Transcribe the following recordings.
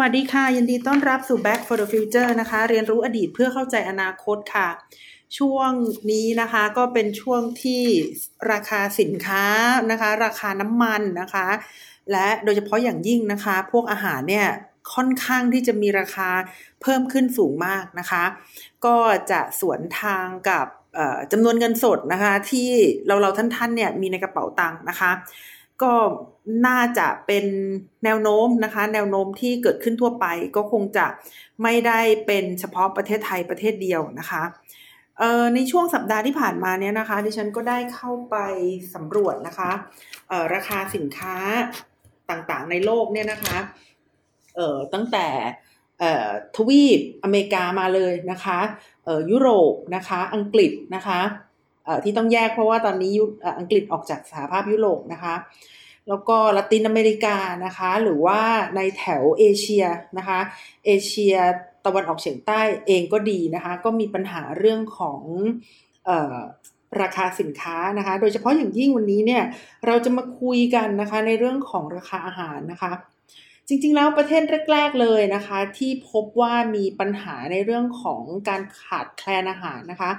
วัสดีค่ะ ยินดีต้อนรับสู่ Back for the Future นะคะ เรียนรู้อดีตเพื่อเข้าใจอนาคตค่ะ ช่วงนี้นะคะก็เป็นช่วงที่ราคาสินค้านะคะ ราคาน้ำมันนะคะ และโดยเฉพาะอย่างยิ่งนะคะ พวกอาหารเนี่ยค่อนข้างที่จะมีราคาเพิ่มขึ้นสูงมากนะคะ ก็จะสวนทางกับจำนวนเงินสดนะคะ ที่เราเราท่านๆเนี่ยมีในกระเป๋าตังค์นะคะ ก็น่าจะเป็นแนวโน้มนะคะ แนวโน้มที่เกิดขึ้นทั่วไปก็คงจะไม่ได้เป็นเฉพาะประเทศไทยประเทศเดียวนะคะเอ่อในช่วงสัปดาห์ที่ผ่านมาเนี่ยนะคะ ดิฉันก็ได้เข้าไปสำรวจนะคะเอ่อราคาสินค้าต่างๆในโลกเนี่ยนะคะเอ่อตั้งแต่เอ่อทวีปอเมริกามาเลยนะคะเอ่อยุโรปนะคะ อังกฤษนะคะ ที่ต้องแยกเพราะว่าตอนนี้อังกฤษออกจากสหภาพยุโรปนะคะ แล้วก็ละตินอเมริกานะคะ หรือว่าในแถวเอเชียนะคะ เอเชียตะวันออกเฉียงใต้เองก็ดีนะคะ ก็มีปัญหาเรื่องของออราคาสินค้านะคะ โดยเฉพาะอย่างยิ่งวันนี้เนี่ย เราจะมาคุยกันนะคะในเรื่องของราคาอาหารนะคะ จริงๆแล้วประเทศแรก ๆเลยนะคะ ที่พบว่ามีปัญหาในเรื่องของการขาดแคลนอาหารนะคะ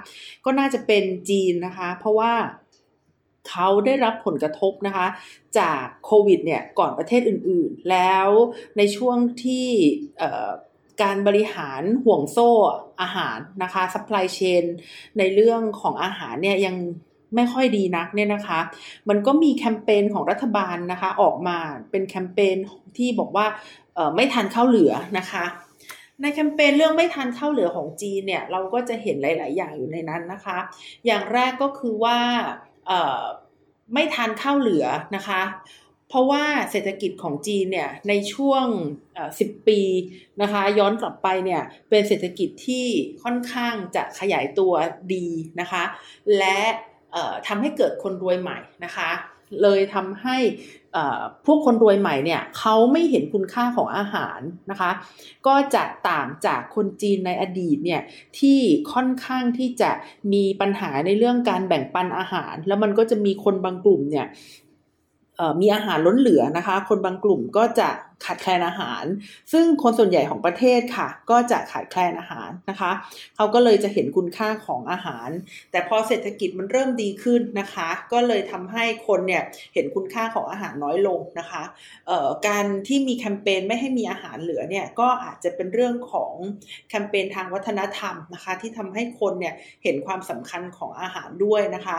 ก็น่าจะเป็นจีนนะคะ เพราะว่าเขาได้รับผลกระทบนะคะ จากโควิดเนี่ยก่อนประเทศอื่นๆ แล้วในช่วงที่การบริหารห่วงโซ่อาหารนะคะ supply chain ในเรื่องของอาหารเนี่ยยัง ไม่ค่อยดีนักเนี่ยนะคะ มันก็มีแคมเปญของรัฐบาลนะคะ ออกมาเป็นแคมเปญที่บอกว่าไม่ทันข้าวเหลือนะคะในแคมเปญเรื่องไม่ทันข้าวเหลือของจีนเนี่ยเราก็จะเห็นหลาย ๆ อย่างอยู่ในนั้นนะคะ อย่างแรกก็คือว่าไม่ทันข้าวเหลือนะคะ เพราะว่าเศรษฐกิจของจีนเนี่ยในช่วง 10 ปีนะคะย้อนกลับไปเนี่ยเป็นเศรษฐกิจที่ค่อนข้างจะขยายตัวดีนะคะ และ ทำให้เกิดคนรวยใหม่นะคะ เลยทำให้พวกคนรวยใหม่เนี่ยเขาไม่เห็นคุณค่าของอาหารนะคะ ก็จะต่างจากคนจีนในอดีตเนี่ยที่ค่อนข้างที่จะมีปัญหาในเรื่องการแบ่งปันอาหาร แล้วมันก็จะมีคนบางกลุ่มเนี่ยมีอาหารล้นเหลือนะคะ คนบางกลุ่มก็จะ ขาดแคลนอาหาร ซึ่งคนส่วนใหญ่ของประเทศค่ะ ก็จะขาดแคลนอาหารนะคะ เขาก็เลยจะเห็นคุณค่าของอาหาร แต่พอเศรษฐกิจมันเริ่มดีขึ้นนะคะ ก็เลยทำให้คนเนี่ยเห็นคุณค่าของอาหารน้อยลงนะคะการที่มีแคมเปญไม่ให้มีอาหารเหลือเนี่ยก็อาจจะเป็นเรื่องของแคมเปญทางวัฒนธรรมนะคะที่ทำให้คนเนี่ยเห็นความสำคัญของอาหารด้วยนะคะ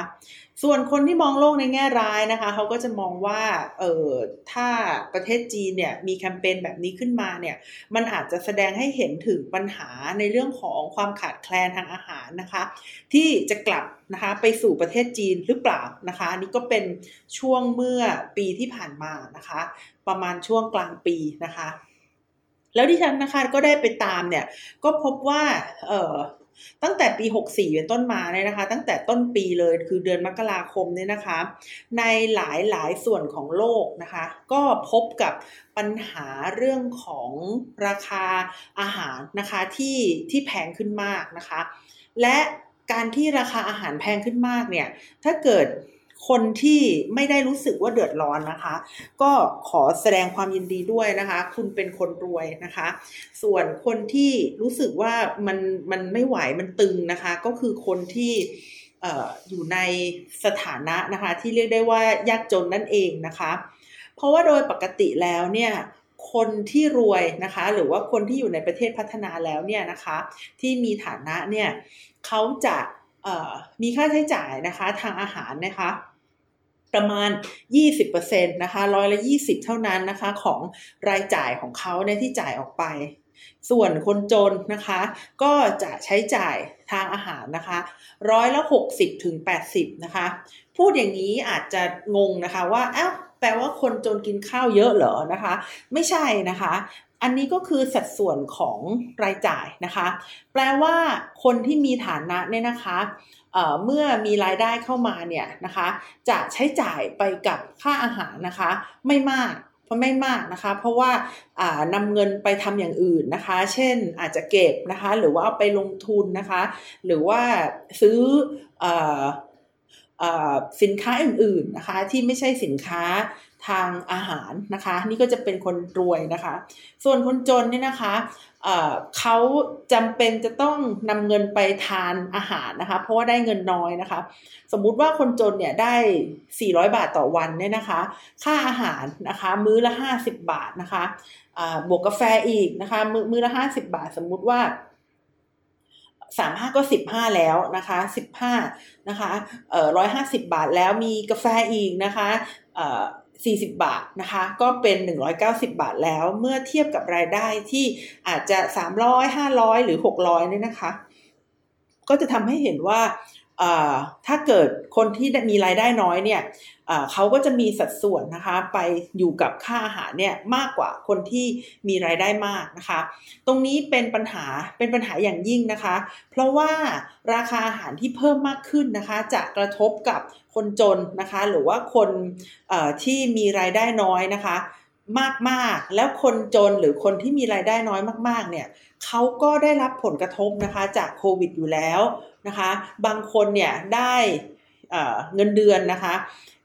ส่วนคนที่มองโลกในแง่ร้ายนะคะ เขาก็จะมองว่าเออถ้าประเทศจีนเนี่ยมีแคมเปญแบบนี้ขึ้นมาเนี่ยมันอาจจะแสดงให้เห็นถึงปัญหาในเรื่องของความขาดแคลนทางอาหารนะคะ ที่จะกลับนะคะไปสู่ประเทศจีนหรือเปล่านะคะอันนี้ก็เป็นช่วงเมื่อปีที่ผ่านมานะคะ ประมาณช่วงกลางปีนะคะแล้วดิฉันนะคะก็ได้ไปตามเนี่ยก็พบว่าเออ ตั้งแต่ปี 64 เป็นต้นมาเนี่ยนะคะ ตั้งแต่ต้นปีเลยคือเดือนมกราคมเนี่ยนะคะ ในหลายหลายส่วนของโลกนะคะ ก็พบกับปัญหาเรื่องของราคาอาหารนะคะที่ที่แพงขึ้นมากนะคะ และการที่ราคาอาหารแพงขึ้นมากเนี่ย ถ้าเกิด คนที่ไม่ได้รู้สึกว่าเดือดร้อนนะคะ ก็ขอแสดงความยินดีด้วยนะคะ คุณเป็นคนรวยนะคะ ส่วนคนที่รู้สึกว่ามันมันไม่ไหวมันตึงนะคะ ก็คือคนที่อยู่ในสถานะนะคะ ที่เรียกได้ว่ายากจนนั่นเองนะคะ เพราะว่าโดยปกติแล้วเนี่ยคนที่รวยนะคะ หรือว่าคนที่อยู่ในประเทศพัฒนาแล้วเนี่ยนะคะ ที่มีฐานะเนี่ยเขาจะมีค่าใช้จ่ายนะคะทางอาหารนะคะ ประมาณ 20%นะคะร้อยละ 20 เท่านั้นนะคะ ของรายจ่ายของเขาเนี่ยที่จ่ายออกไป ส่วนคนจนนะคะ ก็จะใช้จ่ายทางอาหารนะคะร้อยละ 60ถึง80 นะคะ พูดอย่างนี้อาจจะงงนะคะว่าอ้าวแปลว่าคนจนกินข้าวเยอะเหรอนะคะ ไม่ใช่นะคะอันนี้ก็คือสัดส่วนของรายจ่ายนะคะ แปลว่าคนที่มีฐานะเนี่ยนะคะ เมื่อมีรายได้เข้ามาเนี่ยนะคะ จะใช้จ่ายไปกับค่าอาหารนะคะ ไม่มากเพราะไม่มากนะคะ เพราะว่านำเงินไปทำอย่างอื่นนะคะ เช่นอาจจะเก็บนะคะ หรือว่าเอาไปลงทุนนะคะ หรือว่าซื้ออสินค้าอื่นๆนะคะ ที่ไม่ใช่สินค้า ทางอาหารนะคะ นี่ก็จะเป็นคนรวยนะคะ ส่วนคนจนเนี่ยนะคะเขาจำเป็นจะต้องนำเงินไปทานอาหารนะคะ เพราะว่าได้เงินน้อยนะคะ สมมุติว่าคนจนเนี่ยได้ 400 บาทต่อวันเนี่ยนะคะ ค่าอาหารนะคะ มื้อละ 50 บาทนะคะบวกกาแฟอีกนะคะ มือมื้อละ 50 บาท สมมุติว่าสามห้าก็สิบห้าแล้วนะคะสิบห้านะคะเอ่อร้อยห้าสิบบาทแล้วมีกาแฟอีกนะคะเอ่อ 40 บาทนะคะ ก็เป็น 190 บาทแล้วเมื่อเทียบกับรายได้ที่อาจจะ 300 500 หรือ 600เนี่ยนะคะ ก็จะทำให้เห็นว่าถ้าเกิดคนที่มีรายได้น้อยเนี่ย เขาก็จะมีสัดส่วนนะคะไปอยู่กับค่าอาหารเนี่ยมากกว่าคนที่มีรายได้มากนะคะ ตรงนี้เป็นปัญหาเป็นปัญหาอย่างยิ่งนะคะ เพราะว่าราคาอาหารที่เพิ่มมากขึ้นนะคะ จะกระทบกับคนจนนะคะ หรือว่าคนที่มีรายได้น้อยนะคะมากๆแล้วคนจนหรือคนที่มีรายได้น้อยมาก ๆ เนี่ยเขาก็ได้รับผลกระทบนะคะจากโควิดอยู่แล้วนะคะ บางคนเนี่ยได้เงินเดือนนะคะ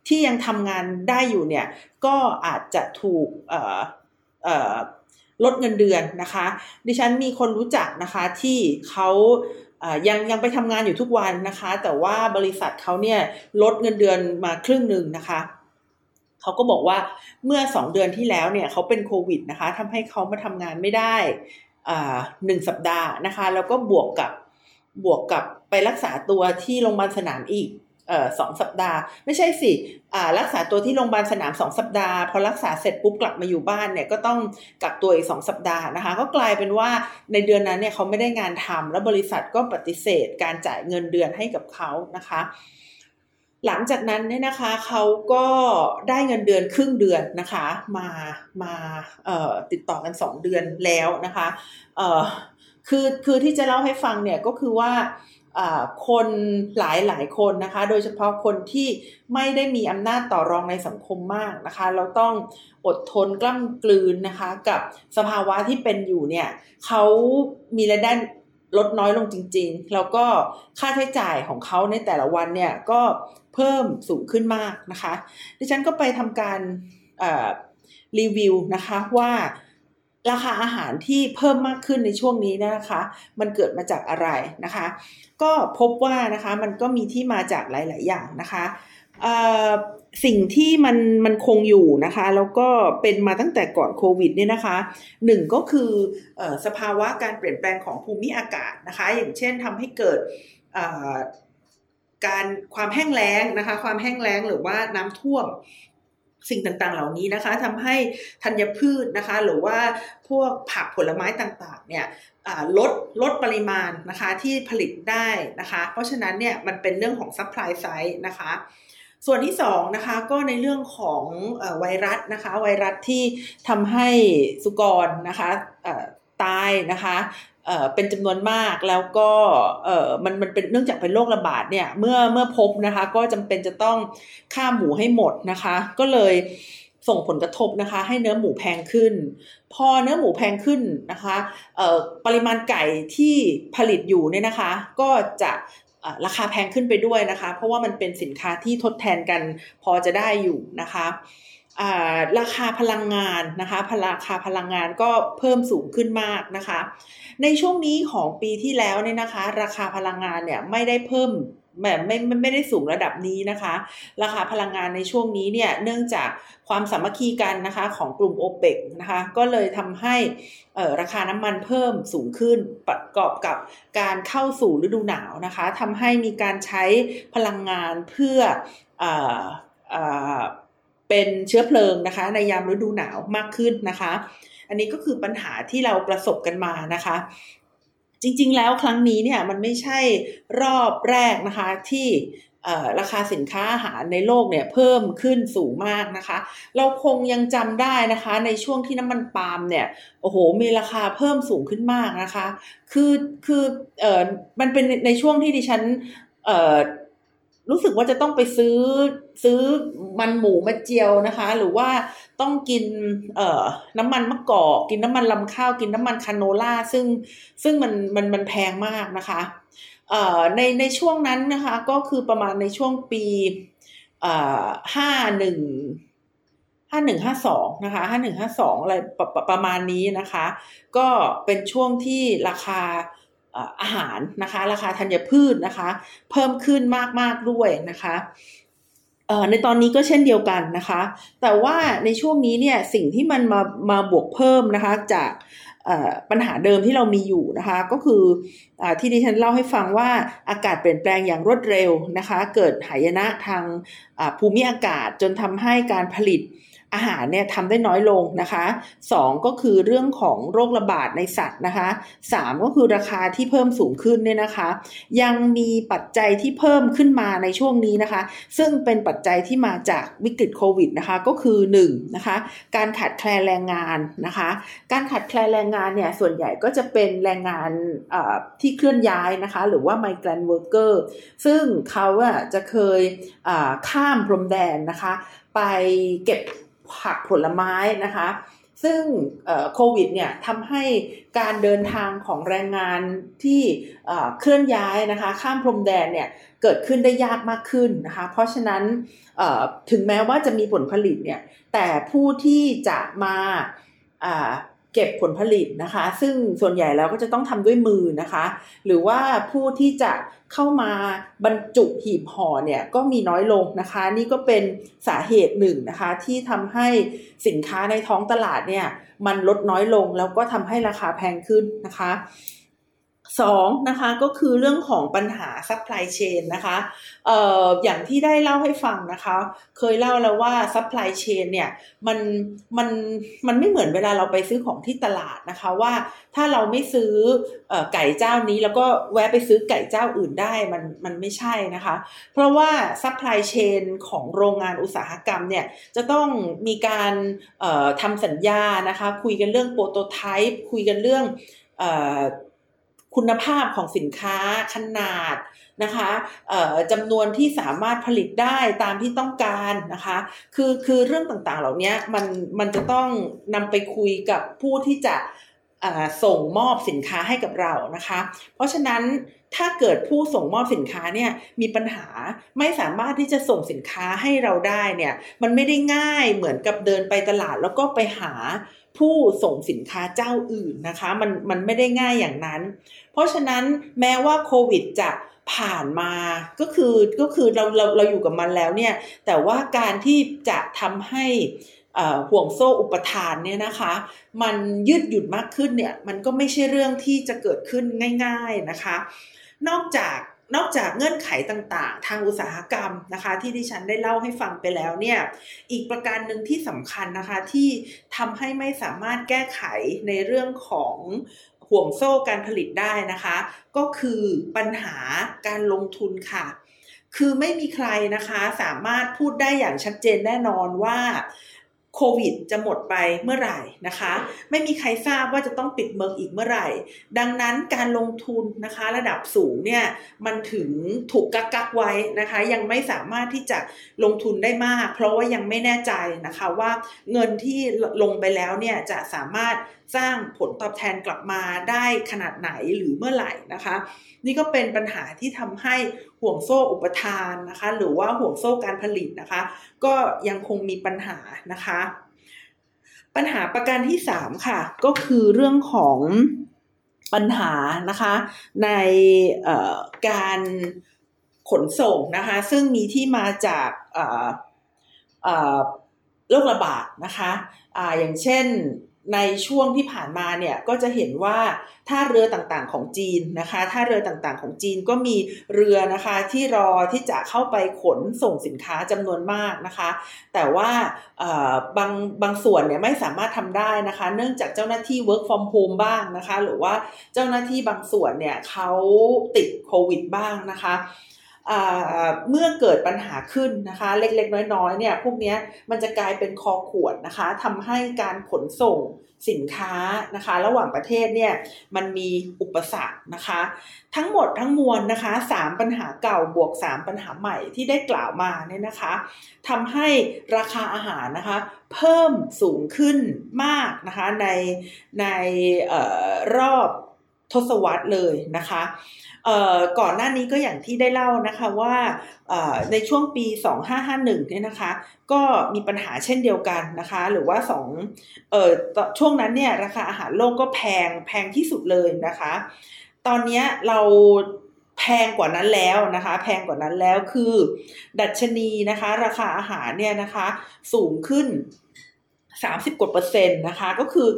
ที่ยังทำงานได้อยู่เนี่ยก็อาจจะถูกลดเงินเดือนนะคะ ดิฉันมีคนรู้จักนะคะที่เขายังยังไปทำงานอยู่ทุกวันนะคะ แต่ว่าบริษัทเขาเนี่ยลดเงินเดือนมาครึ่งหนึ่งนะคะเขาก็บอกว่าเมื่อสองเดือนที่แล้วเนี่ยเขาเป็นโควิดนะคะทำให้เขามาทำงานไม่ได้หนึ่งสัปดาห์นะคะ แล้วก็บวกกับบวกกับไปรักษาตัวที่โรงพยาบาลสนามอีก สองสัปดาห์ ไม่ใช่สิรักษาตัวที่โรงพยาบาลสนามสองสัปดาห์ พอรักษาเสร็จปุ๊บกลับมาอยู่บ้านเนี่ยก็ต้องกักตัวอีกสองสัปดาห์นะคะ ก็กลายเป็นว่าในเดือนนั้นเนี่ยเขาไม่ได้งานทำแล้วบริษัทก็ปฏิเสธการจ่ายเงินเดือนให้กับเขานะคะหลังจากนั้นเนี่ยนะคะเขาก็ได้เงินเดือนครึ่งเดือนนะคะมามาติดต่อกันสองเดือนแล้วนะคะคือคือที่จะเล่าให้ฟังเนี่ยก็คือว่า คนหลายหลายคนนะคะ โดยเฉพาะคนที่ไม่ได้มีอำนาจต่อรองในสังคมมากนะคะ เราต้องอดทนกล้ำกลืนนะคะ กับสภาวะที่เป็นอยู่เนี่ยเขามีรายได้ลดน้อยลงจริง ๆ แล้วก็ค่าใช้จ่ายของเขาในแต่ละวันเนี่ยก็เพิ่มสูงขึ้นมากนะคะ ดิฉันก็ไปทำการรีวิวนะคะว่า ราคาอาหารที่เพิ่มมากขึ้นในช่วงนี้นะคะ มันเกิดมาจากอะไรนะคะ ก็พบว่านะคะมันก็มีที่มาจากหลาย ๆ อย่างนะคะสิ่งที่มันมันคงอยู่นะคะ แล้วก็เป็นมาตั้งแต่ก่อนโควิดเนี่ยนะคะหนึ่งก็คืออสภาวะการเปลี่ยนแปลงของภูมิอากาศนะคะ อย่างเช่นทำให้เกิดการความแห้งแล้งนะคะ ความแห้งแล้งหรือว่าน้ำท่วม สิ่งต่างๆ เหล่านี้นะคะทำให้ธัญพืชนะคะ หรือว่าพวกผักผลไม้ต่างๆ เนี่ยลดลดปริมาณนะคะที่ผลิตได้นะคะ เพราะฉะนั้นเนี่ยมันเป็นเรื่องของ supply side นะคะส่วนที่สองนะคะก็ในเรื่องของไวรัสนะคะ ไวรัสที่ทำให้สุกรนะคะตายนะคะ เป็นจำนวนมากแล้วก็มันมันเป็นเนื่องจากเป็นโรคระบาดเนี่ยเมื่อเมื่อพบนะคะก็จำเป็นจะต้องฆ่าหมูให้หมดนะคะ ก็เลยส่งผลกระทบนะคะให้เนื้อหมูแพงขึ้น พอเนื้อหมูแพงขึ้นนะคะปริมาณไก่ที่ผลิตอยู่เนี่ยนะคะ ก็จะราคาแพงขึ้นไปด้วยนะคะ เพราะว่ามันเป็นสินค้าที่ทดแทนกันพอจะได้อยู่นะคะ ราคาพลังงานนะคะราคาพลังงานก็เพิ่มสูงขึ้นมากนะคะ ในช่วงนี้ของปีที่แล้วเนี่ยนะคะ ราคาพลังงานเนี่ยไม่ได้เพิ่มแบบไม่ไม่ไม่ได้สูงระดับนี้นะคะ ราคาพลังงานในช่วงนี้เนี่ยเนื่องจากความสามัคคีกันนะคะของกลุ่มโอเปกนะคะก็เลยทำให้ราคาน้ำมันเพิ่มสูงขึ้นประกอบกับการเข้าสู่ฤดูหนาวนะคะทำให้มีการใช้พลังงานเพื่ออ เป็นเชื้อเพลิงนะคะ ในยามฤดูหนาวมากขึ้นนะคะ อันนี้ก็คือปัญหาที่เราประสบกันมานะคะ จริงๆ แล้วครั้งนี้เนี่ยมันไม่ใช่รอบแรกนะคะที่ราคาสินค้าอาหารในโลกเนี่ยเพิ่มขึ้นสูงมากนะคะ เราคงยังจำได้นะคะ ในช่วงที่น้ำมันปาล์มเนี่ยโอ้โหมีราคาเพิ่มสูงขึ้นมากนะคะ คือคือเออมันเป็นในช่วงที่ดิฉันเออ รู้สึกว่าจะต้องไปซื้อซื้อมันหมูมาเจียวนะคะ หรือว่าต้องกินเอ่อน้ำมันมะกอกกินน้ำมันลำข้าวกินน้ำมันคาโนล่าซึ่งซึ่งมันมันมันแพงมากนะคะเอ่อในในช่วงนั้นนะคะก็คือประมาณในช่วงปีเอ่อห้าหนึ่งห้าหนึ่งห้าสองนะคะห้าหนึ่งห้าสองอะไรประประประมาณนี้นะคะ ก็เป็นช่วงที่ราคา อาหารนะคะ ราคาธัญพืชนะคะ เพิ่มขึ้นมากๆด้วยนะคะในตอนนี้ก็เช่นเดียวกันนะคะ แต่ว่าในช่วงนี้เนี่ยสิ่งที่มันมามาบวกเพิ่มนะคะจากปัญหาเดิมที่เรามีอยู่นะคะ ก็คืออที่ดิฉันเล่าให้ฟังว่าอากาศเปลี่ยนแปลงอย่างรวดเร็วนะคะ เกิดหายนะทางภูมิอากาศจนทำให้การผลิต อาหารเนี่ยทำได้น้อยลงนะคะสองก็คือเรื่องของโรคระบาดในสัตว์นะคะสามก็คือราคาที่เพิ่มสูงขึ้นเนี่ยนะคะ ยังมีปัจจัยที่เพิ่มขึ้นมาในช่วงนี้นะคะ ซึ่งเป็นปัจจัยที่มาจากวิกฤตโควิดนะคะก็คือ1นะคะการขาดแคลนแรงงานนะคะ การขาดแคลนแรงงานเนี่ยส่วนใหญ่ก็จะเป็นแรงงานที่เคลื่อนย้ายนะคะ หรือว่า migrant worker ซึ่งเขาอะจะเคยข้ามพรมแดนนะคะ ไปเก็บ ผักผลไม้นะคะ ซึ่งโควิดเนี่ยทำให้การเดินทางของแรงงานที่เคลื่อนย้ายนะคะข้ามพรมแดนเนี่ยเกิดขึ้นได้ยากมากขึ้นนะคะ เพราะฉะนั้นถึงแม้ว่าจะมีผลผลิตเนี่ยแต่ผู้ที่จะมา เก็บผลผลิตนะคะ ซึ่งส่วนใหญ่แล้วก็จะต้องทำด้วยมือนะคะ หรือว่าผู้ที่จะเข้ามาบรรจุหีบห่อเนี่ยก็มีน้อยลงนะคะ นี่ก็เป็นสาเหตุหนึ่งนะคะ ที่ทำให้สินค้าในท้องตลาดเนี่ยมันลดน้อยลงแล้วก็ทำให้ราคาแพงขึ้นนะคะ สองนะคะก็คือเรื่องของปัญหา supply chain นะคะเอ่ออย่างที่ได้เล่าให้ฟังนะคะ เคยเล่าแล้วว่า supply chain เนี่ยมันมันมันไม่เหมือนเวลาเราไปซื้อของที่ตลาดนะคะว่าถ้าเราไม่ซื้อออไก่เจ้านี้แล้วก็แวะไปซื้อไก่เจ้าอื่นได้มันมันไม่ใช่นะคะ เพราะว่าsupply chain ของโรงงานอุตสาหกรรมเนี่ยจะต้องมีการเอ่อทำสัญญานะคะ คุยกันเรื่อง prototype คุยกันเรื่องเอ่อ คุณภาพของสินค้าขนาดนะคะจำนวนที่สามารถผลิตได้ตามที่ต้องการนะคะ คือคือเรื่องต่างๆ เหล่านี้มันมันจะต้องนำไปคุยกับผู้ที่จะส่งมอบสินค้าให้กับเรานะคะ เพราะฉะนั้นถ้าเกิดผู้ส่งมอบสินค้าเนี่ยมีปัญหาไม่สามารถที่จะส่งสินค้าให้เราได้เนี่ยมันไม่ได้ง่ายเหมือนกับเดินไปตลาดแล้วก็ไปหา ผู้ส่งสินค้าเจ้าอื่นนะคะ มันมันไม่ได้ง่ายอย่างนั้น เพราะฉะนั้นแม้ว่าโควิดจะผ่านมาก็คือก็คือเราเราเราอยู่กับมันแล้วเนี่ย แต่ว่าการที่จะทำให้ห่วงโซ่อุปทานเนี่ยนะคะ มันยืดหยุ่นมากขึ้นเนี่ย มันก็ไม่ใช่เรื่องที่จะเกิดขึ้นง่าย ๆนะคะ นอกจาก นอกจากเงื่อนไขต่างๆ ทางอุตสาหกรรมนะคะ ที่ดิฉันได้เล่าให้ฟังไปแล้วเนี่ยอีกประการหนึ่งที่สำคัญนะคะที่ทำให้ไม่สามารถแก้ไขในเรื่องของห่วงโซ่การผลิตได้นะคะ ก็คือปัญหาการลงทุนค่ะ คือไม่มีใครนะคะสามารถพูดได้อย่างชัดเจนแน่นอนว่า โควิดจะหมดไปเมื่อไหร่นะคะ ไม่มีใครทราบว่าจะต้องปิดเมืองอีกเมื่อไหร่ ดังนั้นการลงทุนนะคะ ระดับสูงเนี่ยมันถึงถูกกักกักไว้นะคะ ยังไม่สามารถที่จะลงทุนได้มาก เพราะว่ายังไม่แน่ใจนะคะว่าเงินที่ลงไปแล้วเนี่ยจะสามารถสร้างผลตอบแทนกลับมาได้ขนาดไหนหรือเมื่อไหร่นะคะ นี่ก็เป็นปัญหาที่ทำให้ห่วงโซ่อุปทานนะคะ หรือว่าห่วงโซ่การผลิตนะคะ ก็ยังคงมีปัญหานะคะ ปัญหาประการที่สามค่ะ ก็คือเรื่องของปัญหานะคะ ในการขนส่งนะคะ ซึ่งมีที่มาจากโรคระบาดนะคะออย่างเช่น ในช่วงที่ผ่านมาเนี่ยก็จะเห็นว่าท่าเรือต่างๆของจีนนะคะท่าเรือต่างๆของจีนก็มีเรือนะคะที่รอที่จะเข้าไปขนส่งสินค้าจำนวนมากนะคะ แต่ว่าบางบางส่วนเนี่ยไม่สามารถทำได้นะคะ เนื่องจากเจ้าหน้าที่ work from home บ้างนะคะ หรือว่าเจ้าหน้าที่บางส่วนเนี่ยเขาติดโควิดบ้างนะคะ เมื่อเกิดปัญหาขึ้นนะคะ เล็กๆ น้อยๆเนี่ยพวกนี้มันจะกลายเป็นคอขวดนะคะทำให้การขนส่งสินค้านะคะ ระหว่างประเทศเนี่ยมันมีอุปสรรคนะคะ ทั้งหมดทั้งมวลนะคะสามปัญหาเก่าบวกสามปัญหาใหม่ที่ได้กล่าวมาเนี่ยนะคะทำให้ราคาอาหารนะคะ เพิ่มสูงขึ้นมากนะคะในในออรอบทศวรรษเลยนะคะ ก่อนหน้านี้ก็อย่างที่ได้เล่านะคะว่าในช่วงปี 2551เนี่ยนะคะ ก็มีปัญหาเช่นเดียวกันนะคะ หรือว่าสองเอ่อช่วงนั้นเนี่ยราคาอาหารโลกก็แพงแพงที่สุดเลยนะคะ ตอนนี้เราแพงกว่านั้นแล้วนะคะ แพงกว่านั้นแล้วคือ ดัชนีนะคะ ราคาอาหารเนี่ยนะคะ สูงขึ้น 30กว่าเปอร์เซ็นต์นะคะ ก็คือ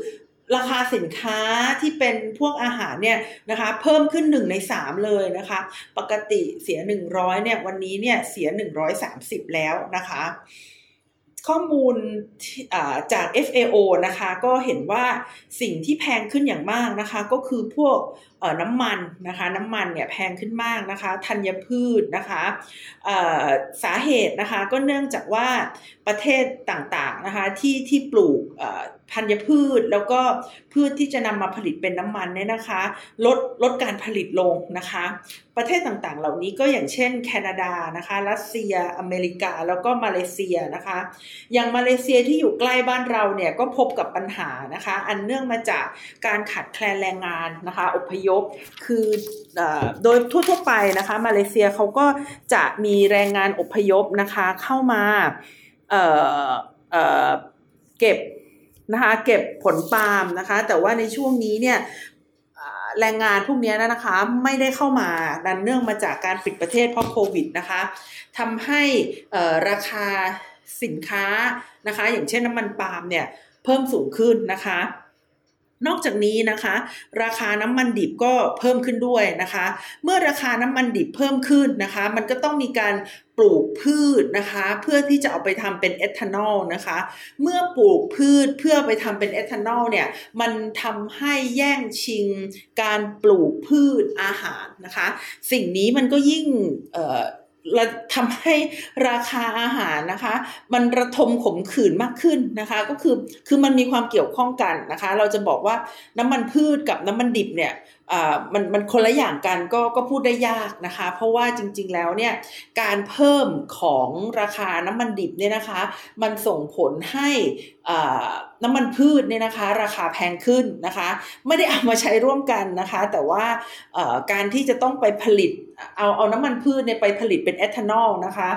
ราคาสินค้าที่เป็นพวกอาหารเนี่ยนะคะเพิ่มขึ้นหนึ่งในสามเลยนะคะ ปกติเสียหนึ่งร้อยเนี่ยวันนี้เนี่ยเสียหนึ่งร้อยสามสิบแล้วนะคะ ข้อมูลจาก FAO นะคะก็เห็นว่าสิ่งที่แพงขึ้นอย่างมากนะคะก็คือพวกน้ำมันนะคะน้ำมันเนี่ยแพงขึ้นมากนะคะธัญพืชนะคะสาเหตุนะคะก็เนื่องจากว่าประเทศต่างๆนะคะที่ที่ปลูก ธัญพืชแล้วก็พืชที่จะนำมาผลิตเป็นน้ำมันเนี่ยนะคะลดลดการผลิตลงนะคะ ประเทศต่างๆ เหล่านี้ก็อย่างเช่น แคนาดานะคะรัสเซียอเมริกาแล้วก็มาเลเซียนะคะ อย่างมาเลเซียที่อยู่ใกล้บ้านเราเนี่ยก็พบกับปัญหานะคะ อันเนื่องมาจากการขาดแคลนแรงงานนะคะอพยพคือโดยทั่วๆไปนะคะ มาเลเซียเขาก็จะมีแรงงานอพยพนะคะเข้ามาเเก็บ นะคะเก็บผลปาล์มนะคะ แต่ว่าในช่วงนี้เนี่ยแรงงานพวกนี้นะคะไม่ได้เข้ามาดันเนื่องมาจากการปิดประเทศเพราะโควิดนะคะทำให้ราคาสินค้านะคะ อย่างเช่นน้ำมันปาล์มเนี่ยเพิ่มสูงขึ้นนะคะ นอกจากนี้นะคะ ราคาน้ำมันดิบก็เพิ่มขึ้นด้วยนะคะ เมื่อราคาน้ำมันดิบเพิ่มขึ้นนะคะ มันก็ต้องมีการปลูกพืชนะคะ เพื่อที่จะเอาไปทำเป็นเอทานอลนะคะ เมื่อปลูกพืชเพื่อไปทำเป็นเอทานอลเนี่ยมันทำให้แย่งชิงการปลูกพืชอาหารนะคะ สิ่งนี้มันก็ยิ่ง และทำให้ราคาอาหารนะคะ มันระทมขมขื่นมากขึ้นนะคะ ก็คือคือมันมีความเกี่ยวข้องกันนะคะ เราจะบอกว่าน้ำมันพืชกับน้ำมันดิบเนี่ย มันมันคนละอย่างกันก็ก็พูดได้ยากนะคะ เพราะว่าจริง ๆ แล้วเนี่ยการเพิ่มของราคาน้ำมันดิบเนี่ยนะคะ มันส่งผลให้น้ำมันพืชเนี่ยนะคะ ราคาแพงขึ้นนะคะ ไม่ได้เอามาใช้ร่วมกันนะคะ แต่ว่าการที่จะต้องไปผลิตเอาเอาน้ำมันพืชเนี่ยไปผลิตเป็นเอทานอลนะคะ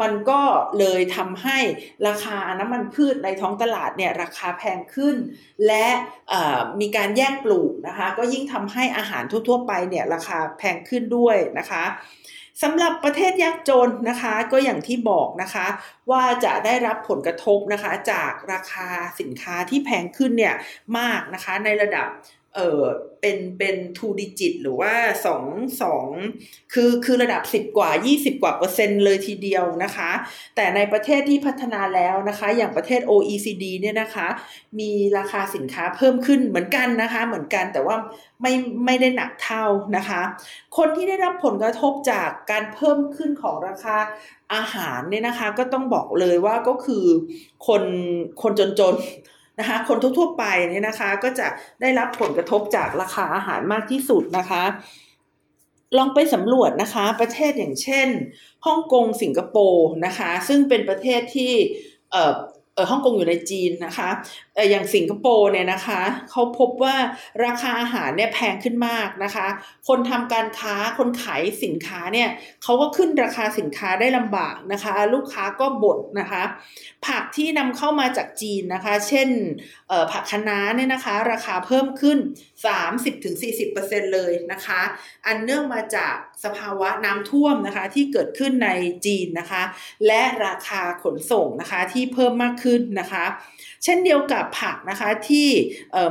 มันก็เลยทำให้ราคาน้ำมันพืชในท้องตลาดเนี่ยราคาแพงขึ้น และมีการแย่งปลูกนะคะ ก็ยิ่งทำให้อาหารทั่วๆไปเนี่ยราคาแพงขึ้นด้วยนะคะสำหรับประเทศยากจนนะคะก็อย่างที่บอกนะคะว่าจะได้รับผลกระทบนะคะจากราคาสินค้าที่แพงขึ้นเนี่ยมากนะคะในระดับ เออเป็นเป็น two digit หรือว่าสองสองคือคือระดับสิบกว่ายี่สิบกว่าเปอร์เซ็นต์เลยทีเดียวนะคะ แต่ในประเทศที่พัฒนาแล้วนะคะ อย่างประเทศ OECD เนี่ยนะคะ มีราคาสินค้าเพิ่มขึ้นเหมือนกันนะคะ เหมือนกันแต่ว่าไม่ไม่ได้หนักเท่านะคะ คนที่ได้รับผลกระทบจากการเพิ่มขึ้นของราคาอาหารเนี่ยนะคะ ก็ต้องบอกเลยว่าก็คือคนคนจนๆ นะคะ คนทั่วๆไปเนี่ยนะคะ ก็จะได้รับผลกระทบจากราคาอาหารมากที่สุดนะคะ ลองไปสำรวจนะคะ ประเทศอย่างเช่นฮ่องกงสิงคโปร์นะคะ ซึ่งเป็นประเทศที่ออฮ่องกงอยู่ในจีนนะคะ อย่างสิงคโปร์เนี่ยนะคะเขาพบว่าราคาอาหารเนี่ยแพงขึ้นมากนะคะ คนทำการค้าคนขายสินค้าเนี่ยเขาก็ขึ้นราคาสินค้าได้ลำบากนะคะ ลูกค้าก็บ่นนะคะ ผักที่นำเข้ามาจากจีนนะคะ เช่นผักคะน้าเนี่ยนะคะ ราคาเพิ่มขึ้น 30-40%เลยนะคะ อันเนื่องมาจากสภาวะน้ำท่วมนะคะที่เกิดขึ้นในจีนนะคะ และราคาขนส่งนะคะที่เพิ่มมากขึ้นนะคะ เช่นเดียวกับผักนะคะที่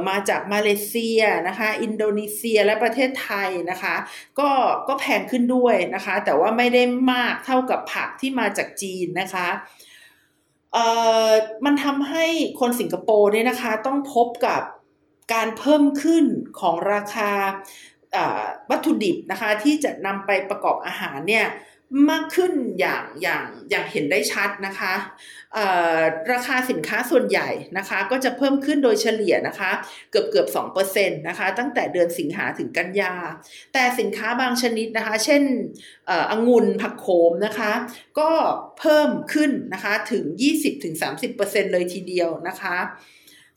มาจากมาเลเซียนะคะอินโดนีเซียและประเทศไทยนะคะก็ก็แพงขึ้นด้วยนะคะ แต่ว่าไม่ได้มากเท่ากับผักที่มาจากจีนนะคะมันทำให้คนสิงคโปร์เนี่ยนะคะต้องพบกับการเพิ่มขึ้นของราคาวัตถุดิบนะคะที่จะนำไปประกอบอาหารเนี่ยมากขึ้นอย่างอย่างอย่างเห็นได้ชัดนะคะ ราคาสินค้าส่วนใหญ่นะคะก็จะเพิ่มขึ้นโดยเฉลี่ยนะคะเกือบเกือบสองเปอร์เซ็นต์นะคะตั้งแต่เดือนสิงหาถึงกันยา แต่สินค้าบางชนิดนะคะ เช่นองุ่นผักโขมนะคะ ก็เพิ่มขึ้นนะคะถึง 20-30%เลยทีเดียวนะคะ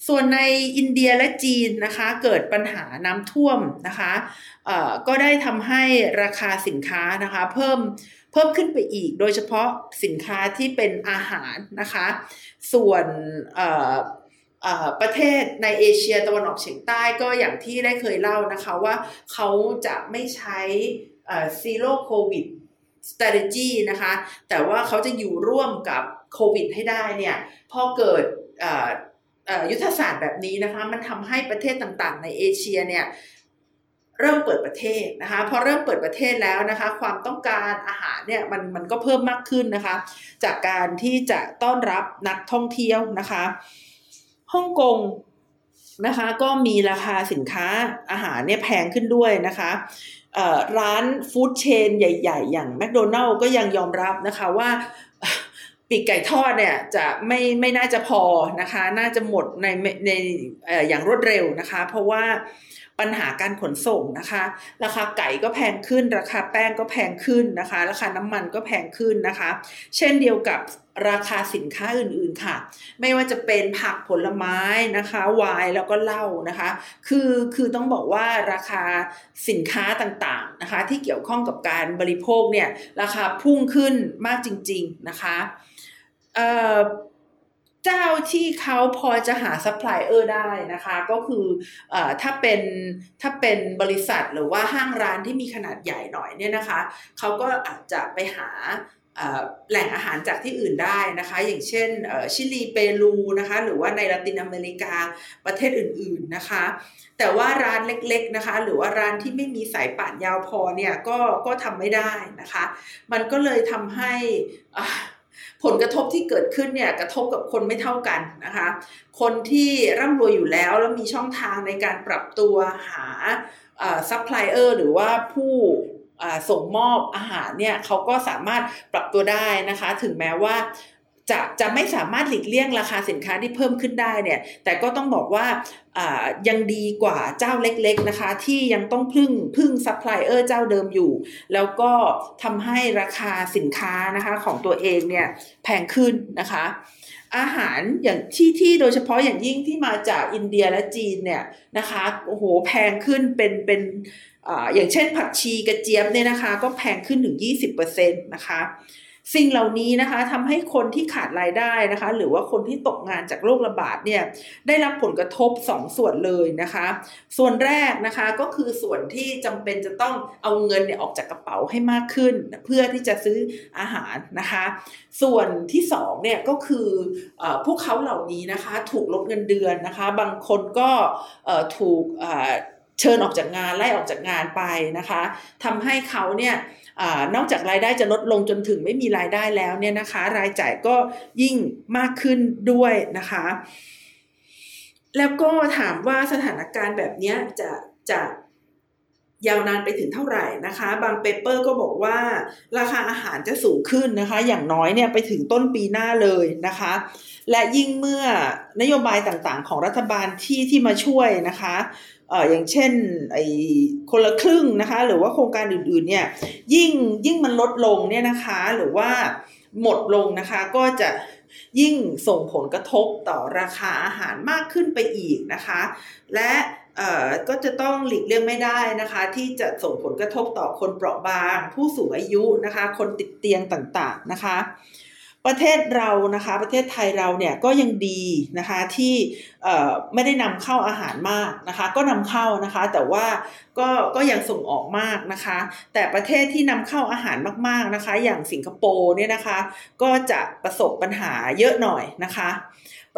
ส่วนในอินเดียและจีนนะคะเกิดปัญหาน้ำท่วมนะคะก็ได้ทำให้ราคาสินค้านะคะเพิ่ม เพิ่มขึ้นไปอีก โดยเฉพาะสินค้าที่เป็นอาหารนะคะ ส่วนประเทศในเอเชียตะวันออกเฉียงใต้ก็อย่างที่ได้เคยเล่านะคะว่าเขาจะไม่ใช้ซีโร่โควิด strategy นะคะ แต่ว่าเขาจะอยู่ร่วมกับโควิดให้ได้เนี่ย พอเกิดยุทธศาสตร์แบบนี้นะคะ มันทำให้ประเทศต่างๆ ในเอเชียเนี่ย เริ่มเปิดประเทศนะคะพอเริ่มเปิดประเทศแล้วนะคะ ความต้องการอาหารเนี่ยมันมันก็เพิ่มมากขึ้นนะคะ จากการที่จะต้อนรับนักท่องเที่ยวนะคะฮ่องกงนะคะก็มีราคาสินค้าอาหารเนี่ยแพงขึ้นด้วยนะคะร้านฟู้ดเชนใหญ่ ๆ อย่างแมคโดนัลล์ก็ยังยอมรับนะคะว่าปีกไก่ทอดเนี่ยจะไม่ไม่น่าจะพอนะคะ น่าจะหมดในในอย่างรวดเร็วนะคะ เพราะว่า ปัญหาการขนส่งนะคะ ราคาไก่ก็แพงขึ้น ราคาแป้งก็แพงขึ้นนะคะ ราคาน้ำมันก็แพงขึ้นนะคะ เช่นเดียวกับราคาสินค้าอื่นๆค่ะ ไม่ว่าจะเป็นผักผลไม้นะคะวายแล้วก็เหล้านะคะ คือคือต้องบอกว่าราคาสินค้าต่างๆนะคะ ที่เกี่ยวข้องกับการบริโภคเนี่ยราคาพุ่งขึ้นมากจริง ๆนะคะเจ้าที่เขาพอจะหาซัพพลายเออร์ได้นะคะ ก็คืออถ้าเป็นถ้าเป็นบริษัทหรือว่าห้างร้านที่มีขนาดใหญ่หน่อยเนี่ยนะคะเขาก็อาจจะไปหาแหล่งอาหารจากที่อื่นได้นะคะ อย่างเช่นชิลีเปรูนะคะ หรือว่าในละตินอเมริกาประเทศอื่น ๆนะคะ แต่ว่าร้านเล็ก ๆนะคะ หรือว่าร้านที่ไม่มีสายป่านยาวพอเนี่ยก็ก็ทำไม่ได้นะคะ มันก็เลยทำให้ ผลกระทบที่เกิดขึ้นเนี่ยกระทบกับคนไม่เท่ากันนะคะ คนที่ร่ำรวยอยู่แล้วแล้วมีช่องทางในการปรับตัวหาซัพพลายเออร์หรือว่าผู้ส่งมอบอาหารเนี่ยเขาก็สามารถปรับตัวได้นะคะ ถึงแม้ว่า จะจะไม่สามารถหลีกเลี่ยงราคาสินค้าที่เพิ่มขึ้นได้เนี่ย แต่ก็ต้องบอกว่ายังดีกว่าเจ้าเล็กๆนะคะ ที่ยังต้องพึ่งพึ่งซัพพลายเออร์เจ้าเดิมอยู่ แล้วก็ทำให้ราคาสินค้านะคะของตัวเองเนี่ยแพงขึ้นนะคะ อาหารอย่างที่ที่โดยเฉพาะอย่างยิ่งที่มาจากอินเดียและจีนเนี่ยนะคะโอ้โหแพงขึ้นเป็นเป็นออย่างเช่นผักชีกระเจี๊ยบเนี่ยนะคะ ก็แพงขึ้นถึง 20%นะคะ สิ่งเหล่านี้นะคะทำให้คนที่ขาดรายได้นะคะ หรือว่าคนที่ตกงานจากโรคระบาดเนี่ยได้รับผลกระทบ 2ส่วนเลยนะคะ ส่วนแรกนะคะก็คือส่วนที่จำเป็นจะต้องเอาเงินเนี่ยออกจากกระเป๋าให้มากขึ้น เพื่อที่จะซื้ออาหารนะคะ ส่วนที่2เนี่ยก็คืออพวกเขาเหล่านี้นะคะ ถูกลดเงินเดือนนะคะ บางคนก็ถูก เชิญออกจากงานไล่ออกจากงานไปนะคะทำให้เขาเนี่ยอนอกจากรายได้จะลดลงจนถึงไม่มีรายได้แล้วเนี่ยนะคะ รายจ่ายก็ยิ่งมากขึ้นด้วยนะคะ แล้วก็ถามว่าสถานการณ์แบบนี้จะจะยาวนานไปถึงเท่าไหร่นะคะ บางเปเปอร์ก็บอกว่า ราคาอาหารจะสูงขึ้นนะคะ อย่างน้อยเนี่ยไปถึงต้นปีหน้าเลยนะคะ และยิ่งเมื่อนโยบายต่างๆ ของรัฐบาลที่ที่มาช่วยนะคะ อ่ออย่างเช่นไอ้คนละครึ่งนะคะ หรือว่าโครงการอื่นๆเนี่ยยิ่งยิ่งมันลดลงเนี่ยนะคะ หรือว่าหมดลงนะคะก็จะยิ่งส่งผลกระทบต่อราคาอาหารมากขึ้นไปอีกนะคะ และก็จะต้องหลีกเลี่ยงไม่ได้นะคะ ที่จะส่งผลกระทบต่อคนเปราะบาง ผู้สูงอายุนะคะ คนติดเตียงต่างๆนะคะ ประเทศเรานะคะประเทศไทยเราเนี่ยก็ยังดีนะคะที่ไม่ได้นำเข้าอาหารมากนะคะก็นำเข้านะคะแต่ว่าก็ก็ยังส่งออกมากนะคะ แต่ประเทศที่นำเข้าอาหารมากๆนะคะ อย่างสิงคโปร์เนี่ยนะคะก็จะประสบปัญหาเยอะหน่อยนะคะ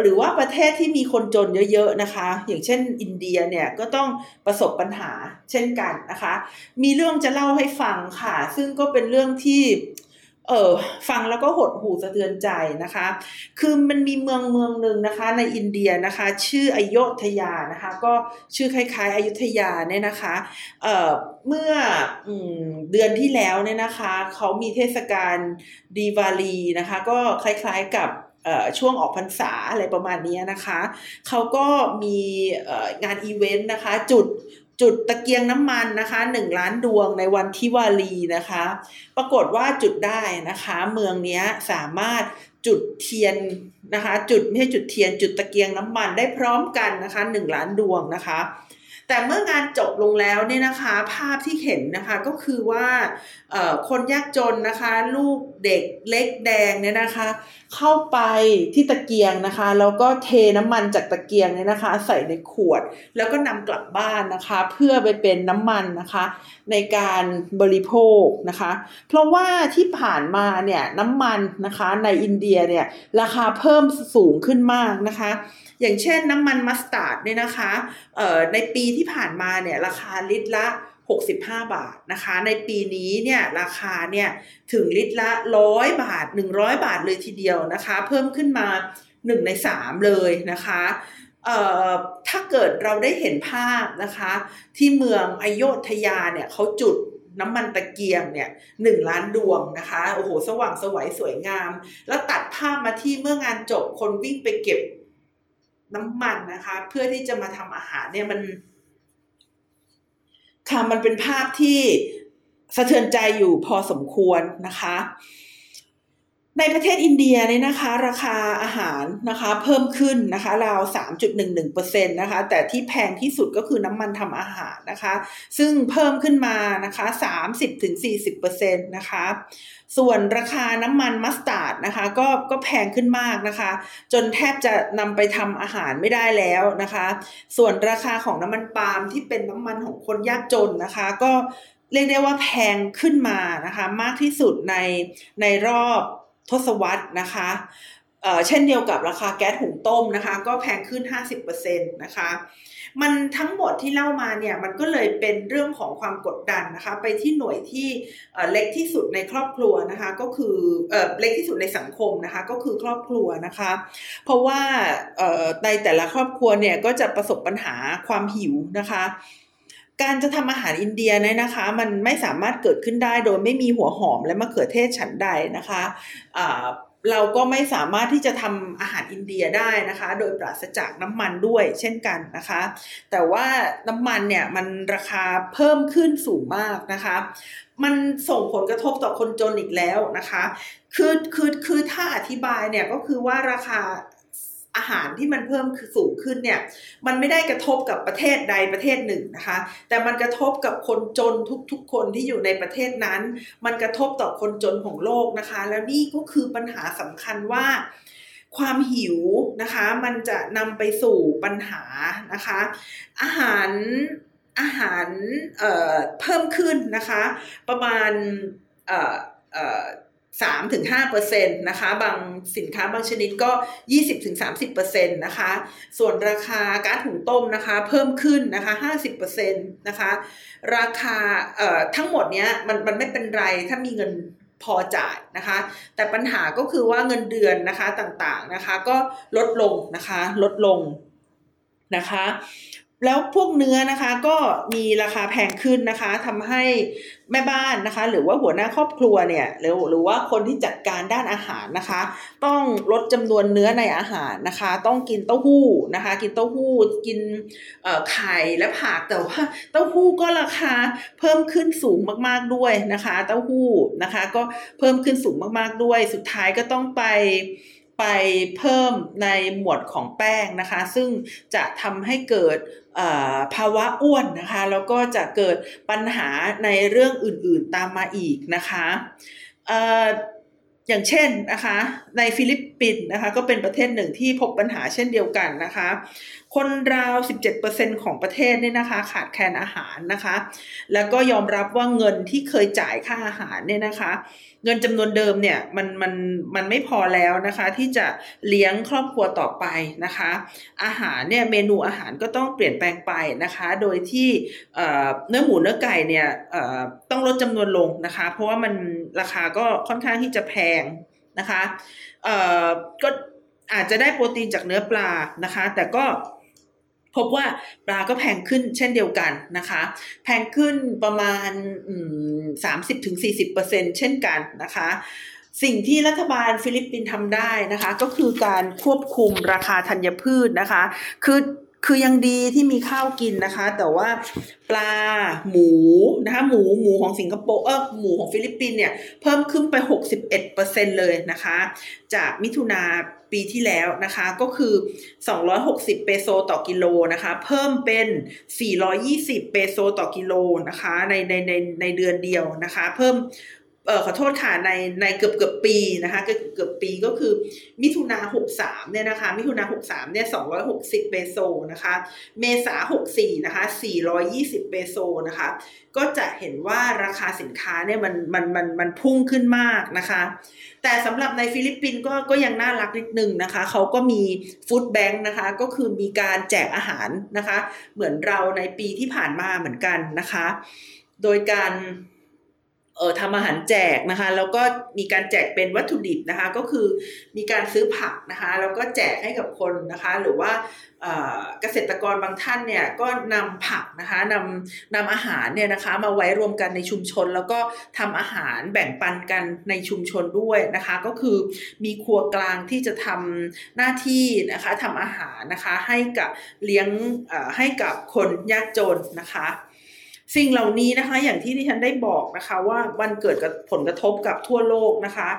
หรือว่าประเทศที่มีคนจนเยอะๆนะคะ อย่างเช่นอินเดียเนี่ยก็ต้องประสบปัญหาเช่นกันนะคะ มีเรื่องจะเล่าให้ฟังค่ะ ซึ่งก็เป็นเรื่องที่ เออฟังแล้วก็หดหูสะเทือนใจนะคะ คือมันมีเมืองเมืองหนึ่งนะคะในอินเดียนะคะ ชื่ออโยธยานะคะ ก็ชื่อคล้ายๆอยุธยาเนี่ยนะคะเอ่อเมื่อเดือนที่แล้วเนี่ยนะคะเขามีเทศกาลดีวาลีนะคะ ก็คล้ายๆกับช่วงออกพรรษาอะไรประมาณนี้นะคะ เขาก็มีงานอีเวนต์นะคะ จุด จุดตะเกียงน้ำมันนะคะหนึ่งล้านดวงในวันที่วาลีนะคะ ปรากฏว่าจุดได้นะคะ เมืองนี้สามารถจุดเทียนนะคะ จุดไม่ใช่จุดเทียน จุดตะเกียงน้ำมันได้พร้อมกันนะคะหนึ่งล้านดวงนะคะ แต่เมื่องานจบลงแล้วเนี่ยนะคะภาพที่เห็นนะคะก็คือว่าคนยากจนนะคะลูกเด็กเล็กแดงเนี่ยนะคะ เข้าไปที่ตะเกียงนะคะแล้วก็เทน้ำมันจากตะเกียงเนี่ยนะคะ ใส่ในขวด แล้วก็นำกลับบ้านนะคะ เพื่อไปเป็นน้ำมันนะคะ ในการบริโภคนะคะ เพราะว่าที่ผ่านมาเนี่ยน้ำมันนะคะในอินเดียเนี่ยราคาเพิ่มสูงขึ้นมากนะคะ อย่างเช่นน้ำมันมัสตาร์ดเนี่ยนะคะในปีที่ผ่านมาเนี่ยราคาลิตรละ 65 บาทนะคะ ในปีนี้เนี่ยราคาเนี่ยถึงลิตรละร้อยบาท 100 บาทเลยทีเดียวนะคะ เพิ่มขึ้นมา 1 ใน 3 เลยนะคะถ้าเกิดเราได้เห็นภาพนะคะ ที่เมืองอโยธยาเนี่ยเขาจุดน้ำมันตะเกียงเนี่ยหนึ่งล้านดวงนะคะ โอ้โห สว่างสวยสวยงาม แล้วตัดภาพมาที่เมื่องานจบคนวิ่งไปเก็บ น้ำมันนะคะ เพื่อที่จะมาทำอาหารเนี่ยมันค่ะมันเป็นภาพที่สะเทือนใจอยู่พอสมควรนะคะ ในประเทศอินเดียเนี่ยนะคะ ราคาอาหารนะคะ เพิ่มขึ้นนะคะราว 3.11%นะคะ แต่ที่แพงที่สุดก็คือน้ำมันทำอาหารนะคะ ซึ่งเพิ่มขึ้นมานะคะ 30-40%นะคะ ส่วนราคาน้ำมันมัสตาร์ดนะคะ ก็ก็แพงขึ้นมากนะคะ จนแทบจะนำไปทำอาหารไม่ได้แล้วนะคะ ส่วนราคาของน้ำมันปาล์มที่เป็นน้ำมันของคนยากจนนะคะ ก็เรียกได้ว่าแพงขึ้นมานะคะ มากที่สุดในในรอบ ทศวรรษนะคะเช่นเดียวกับราคาแก๊สหุงต้มนะคะ ก็แพงขึ้น 50%นะคะ มันทั้งหมดที่เล่ามาเนี่ยมันก็เลยเป็นเรื่องของความกดดันนะคะ ไปที่หน่วยที่เล็กที่สุดในครอบครัวนะคะ ก็คือเล็กที่สุดในสังคมนะคะ ก็คือครอบครัวนะคะ เพราะว่าในแต่ละครอบครัวเนี่ยก็จะประสบปัญหาความหิวนะคะ การจะทำอาหารอินเดียเนี่ยนะคะ มันไม่สามารถเกิดขึ้นได้โดยไม่มีหัวหอมและมะเขือเทศฉันใดนะคะเราก็ไม่สามารถที่จะทำอาหารอินเดียได้นะคะ โดยปราศจากน้ำมันด้วยเช่นกันนะคะ แต่ว่าน้ำมันเนี่ยมันราคาเพิ่มขึ้นสูงมากนะคะ มันส่งผลกระทบต่อคนจนอีกแล้วนะคะ คือคือคือถ้าอธิบายเนี่ยก็คือว่าราคา อาหารที่มันเพิ่มสูงขึ้นเนี่ยมันไม่ได้กระทบกับประเทศใดประเทศหนึ่งนะคะ แต่มันกระทบกับคนจนทุกๆ คนที่อยู่ในประเทศนั้น มันกระทบต่อคนจนของโลกนะคะ แล้วนี่ก็คือปัญหาสำคัญว่าความหิวนะคะ มันจะนำไปสู่ปัญหานะคะ อาหารอาหารเเพิ่มขึ้นนะคะ ประมาณอ่ออ่อ 3-5%นต์นะคะ บางสินค้าบางชนิดก็ 20-30%นต์นะคะ ส่วนราคาก๊าซหุงต้มนะคะ เพิ่มขึ้นนะคะ 50%นะคะ ราคาเอ่อทั้งหมดเนี้ยมันมันไม่เป็นไรถ้ามีเงินพอจ่ายนะคะ แต่ปัญหาก็คือว่าเงินเดือนนะคะต่างๆนะคะ ก็ลดลงนะคะ ลดลงนะคะ แล้วพวกเนื้อนะคะก็มีราคาแพงขึ้นนะคะทำให้แม่บ้านนะคะ หรือว่าหัวหน้าครอบครัวเนี่ยหรือหรือว่าคนที่จัดการด้านอาหารนะคะ ต้องลดจำนวนเนื้อในอาหารนะคะ ต้องกินเต้าหู้นะคะ กินเต้าหู้กินไข่และผักแต่ว่าเต้าหู้ก็ราคาเพิ่มขึ้นสูงมากๆด้วยนะคะ เต้าหู้นะคะ ก็เพิ่มขึ้นสูงมากๆด้วย สุดท้ายก็ต้องไป ไปเพิ่มในหมวดของแป้งนะคะ ซึ่งจะทำให้เกิดภาวะอ้วนนะคะ แล้วก็จะเกิดปัญหาในเรื่องอื่นๆตามมาอีกนะคะอย่างเช่นนะคะในฟิลิปปินส์นะคะก็เป็นประเทศหนึ่งที่พบปัญหาเช่นเดียวกันนะคะ คนราว 17%ของประเทศเนี่ยนะคะ ขาดแคลนอาหารนะคะ แล้วก็ยอมรับว่าเงินที่เคยจ่ายค่าอาหารเนี่ยนะคะ เงินจำนวนเดิมเนี่ยมันมันมันไม่พอแล้วนะคะ ที่จะเลี้ยงครอบครัวต่อไปนะคะ อาหารเนี่ยเมนูอาหารก็ต้องเปลี่ยนแปลงไปนะคะ โดยที่เนื้อหมูเนื้อไก่เนี่ยต้องลดจำนวนลงนะคะ เพราะว่ามันราคาก็ค่อนข้างที่จะแพงนะคะก็อาจจะได้โปรตีนจากเนื้อปลานะคะ แต่ก็ พบว่าปลาก็แพงขึ้นเช่นเดียวกันนะคะ แพงขึ้นประมาณสามสิบถึงสี่สิบเปอร์เซ็นเช่นกันนะคะ สิ่งที่รัฐบาลฟิลิปปินส์ทำได้นะคะ ก็คือการควบคุมราคาธัญพืชนะคะ คือ คือยังดีที่มีข้าวกินนะคะ แต่ว่าปลาหมูนะคะหมูหมูของสิงคโปร์เออหมูของฟิลิปปินเนี่ยเพิ่มขึ้นไป 61%เลยนะคะ จากมิถุนาปีที่แล้วนะคะก็คือ 260 เปโซต่อกิโลนะคะ เพิ่มเป็น 420 เปโซต่อกิโลนะคะในในในในเดือนเดียวนะคะ เพิ่ม เออขอโทษค่ะในในเกือบเกือบปีนะคะเกือบเกือบปีก็คือมิถุนาหกสามเนี่ยนะคะมิถุนาหกสามเนี่ยสองร้อยหกสิบเปโซนะคะเมษาหกสี่นะคะสี่ร้อยยี่สิบเปโซนะคะก็จะเห็นว่าราคาสินค้าเนี่ยมันมันมันมันพุ่งขึ้นมากนะคะ แต่สำหรับในฟิลิปปินส์ก็ก็ยังน่ารักนิดนึงนะคะเขาก็มีฟู้ดแบงค์นะคะก็คือมีการแจกอาหารนะคะ เหมือนเราในปีที่ผ่านมาเหมือนกันนะคะ โดยการ เอ่อทำอาหารแจกนะคะ แล้วก็มีการแจกเป็นวัตถุดิบนะคะ ก็คือมีการซื้อผักนะคะ แล้วก็แจกให้กับคนนะคะ หรือว่าเกษตรกรบางท่านเนี่ยก็นำผักนะคะนำนำอาหารเนี่ยนะคะ มาไว้รวมกันในชุมชน แล้วก็ทำอาหารแบ่งปันกันในชุมชนด้วยนะคะ ก็คือมีครัวกลางที่จะทำหน้าที่นะคะทำอาหารนะคะให้กับเลี้ยงให้กับคนยากจนนะคะ สิ่งเหล่านี้นะคะ อย่างที่ที่ฉันได้บอกนะคะว่ามันเกิดกับผลกระทบกับทั่วโลกนะคะ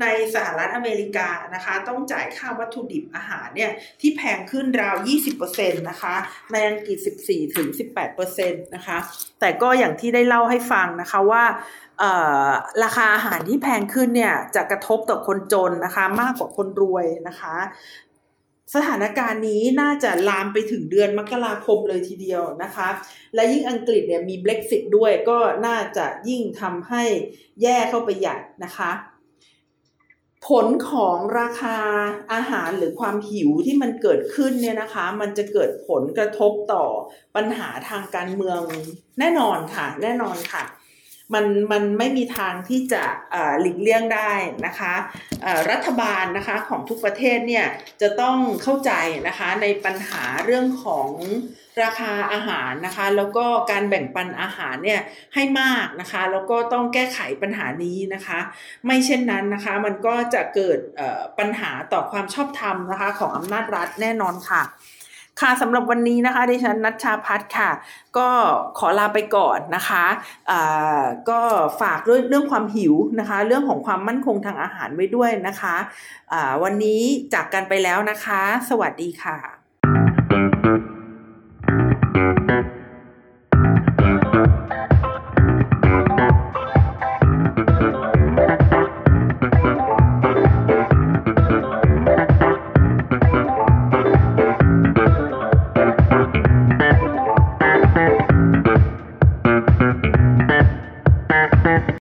ในสหรัฐอเมริกานะคะ ต้องจ่ายค่าวัตถุดิบอาหารเนี่ยที่แพงขึ้นราว 20%นะคะ ในอังกฤษ 14-18%นะคะ แต่ก็อย่างที่ได้เล่าให้ฟังนะคะว่าราคาอาหารที่แพงขึ้นเนี่ยจะกระทบต่อคนจนนะคะ มากกว่าคนรวยนะคะ สถานการณ์นี้น่าจะลามไปถึงเดือนมกราคมเลยทีเดียวนะคะ และยิ่งอังกฤษเนี่ยมี Brexit ด้วยก็น่าจะยิ่งทำให้แย่เข้าไปใหญ่นะคะ ผลของราคาอาหารหรือความหิวที่มันเกิดขึ้นเนี่ยนะคะ มันจะเกิดผลกระทบต่อปัญหาทางการเมืองแน่นอนค่ะ แน่นอนค่ะ มันมันไม่มีทางที่จะหลีกเลี่ยงได้นะคะรัฐบาลนะคะของทุกประเทศเนี่ยจะต้องเข้าใจนะคะในปัญหาเรื่องของราคาอาหารนะคะ แล้วก็การแบ่งปันอาหารเนี่ยให้มากนะคะ แล้วก็ต้องแก้ไขปัญหานี้นะคะ ไม่เช่นนั้นนะคะ มันก็จะเกิดปัญหาต่อความชอบธรรมนะคะ ของอำนาจรัฐแน่นอนค่ะ ค่ะสำหรับวันนี้นะคะดิฉันนัชชาพัฒค่ะ ก็ขอลาไปก่อนนะคะะก็ฝากด้วยเรื่องความหิวนะคะ เรื่องของความมั่นคงทางอาหารไว้ด้วยนะคะะวันนี้จากกันไปแล้วนะคะ สวัสดีค่ะ